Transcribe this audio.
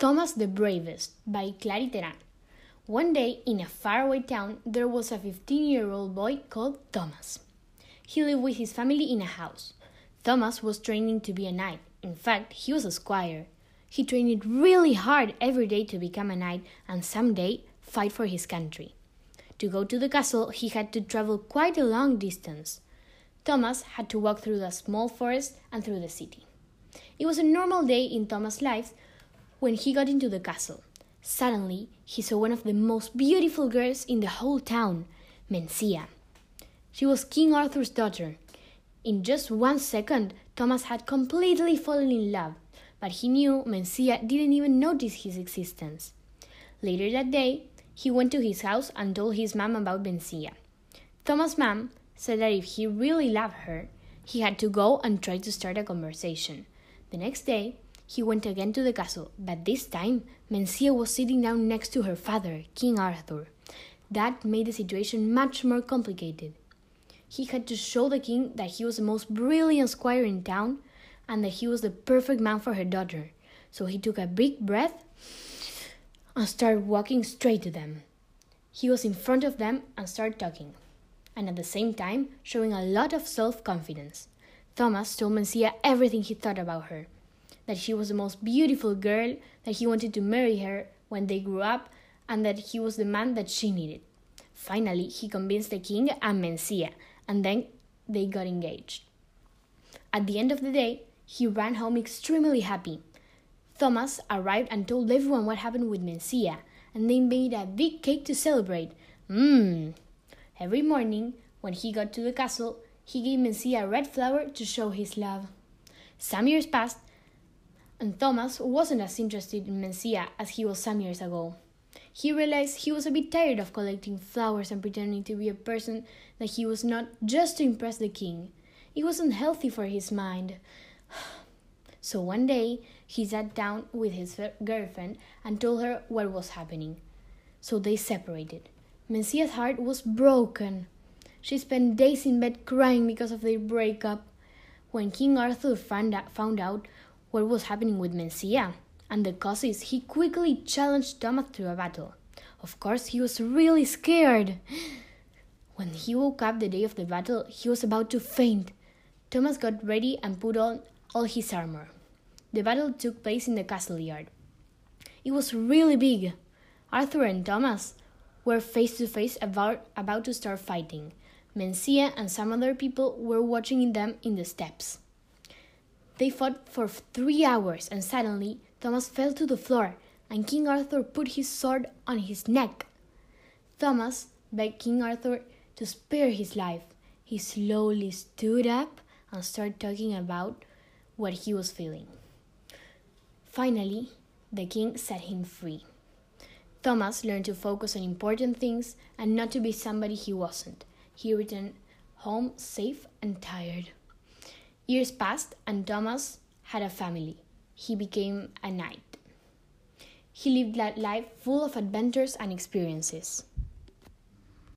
Thomas the Bravest by Clary Teran. One day, in a faraway town, there was a 15 year old boy called Thomas. He lived with his family in a house. Thomas was training to be a knight. In fact, he was a squire. He trained really hard every day to become a knight and someday fight for his country. To go to the castle, he had to travel quite a long distance. Thomas had to walk through the small forest and through the city. It was a normal day in Thomas' life when he got into the castle. Suddenly, he saw one of the most beautiful girls in the whole town, Mencia. She was King Arthur's daughter. In just one second, Thomas had completely fallen in love, but he knew Mencia didn't even notice his existence. Later that day, he went to his house and told his mom about Mencia. Thomas' mom said that if he really loved her, he had to go and try to start a conversation. The next day, he went again to the castle, but this time Mencia was sitting down next to her father, King Arthur. That made the situation much more complicated. He had to show the king that he was the most brilliant squire in town and that he was the perfect man for her daughter. So he took a big breath and started walking straight to them. He was in front of them and started talking, and at the same time showing a lot of self confidence. Thomas told Mencia everything he thought about her that she was the most beautiful girl, that he wanted to marry her when they grew up, and that he was the man that she needed. Finally, he convinced the king and Mencia, and then they got engaged. At the end of the day, he ran home extremely happy. Thomas arrived and told everyone what happened with Mencia, and they made a big cake to celebrate. Mmm! Every morning, when he got to the castle, he gave Mencia a red flower to show his love. Some years passed, and Thomas wasn't as interested in Mencia as he was some years ago. He realized he was a bit tired of collecting flowers and pretending to be a person that he was not just to impress the king. It wasn't healthy for his mind. So one day he sat down with his girlfriend and told her what was happening. So they separated. Mencia's heart was broken. She spent days in bed crying because of their breakup. When King Arthur found out what was happening with Mencia and the causes, he quickly challenged Thomas to a battle. Of course, he was really scared. When he woke up the day of the battle, he was about to faint. Thomas got ready and put on all his armor. The battle took place in the castle yard. It was really big. Arthur and Thomas were face to face about, about to start fighting. Mencia and some other people were watching them in the steps. They fought for three hours, and suddenly Thomas fell to the floor, and King Arthur put his sword on his neck. Thomas begged King Arthur to spare his life. He slowly stood up and started talking about what he was feeling. Finally, the king set him free. Thomas learned to focus on important things and not to be somebody he wasn't. He returned home safe and tired. Years passed, and Thomas had a family. He became a knight. He lived that life full of adventures and experiences.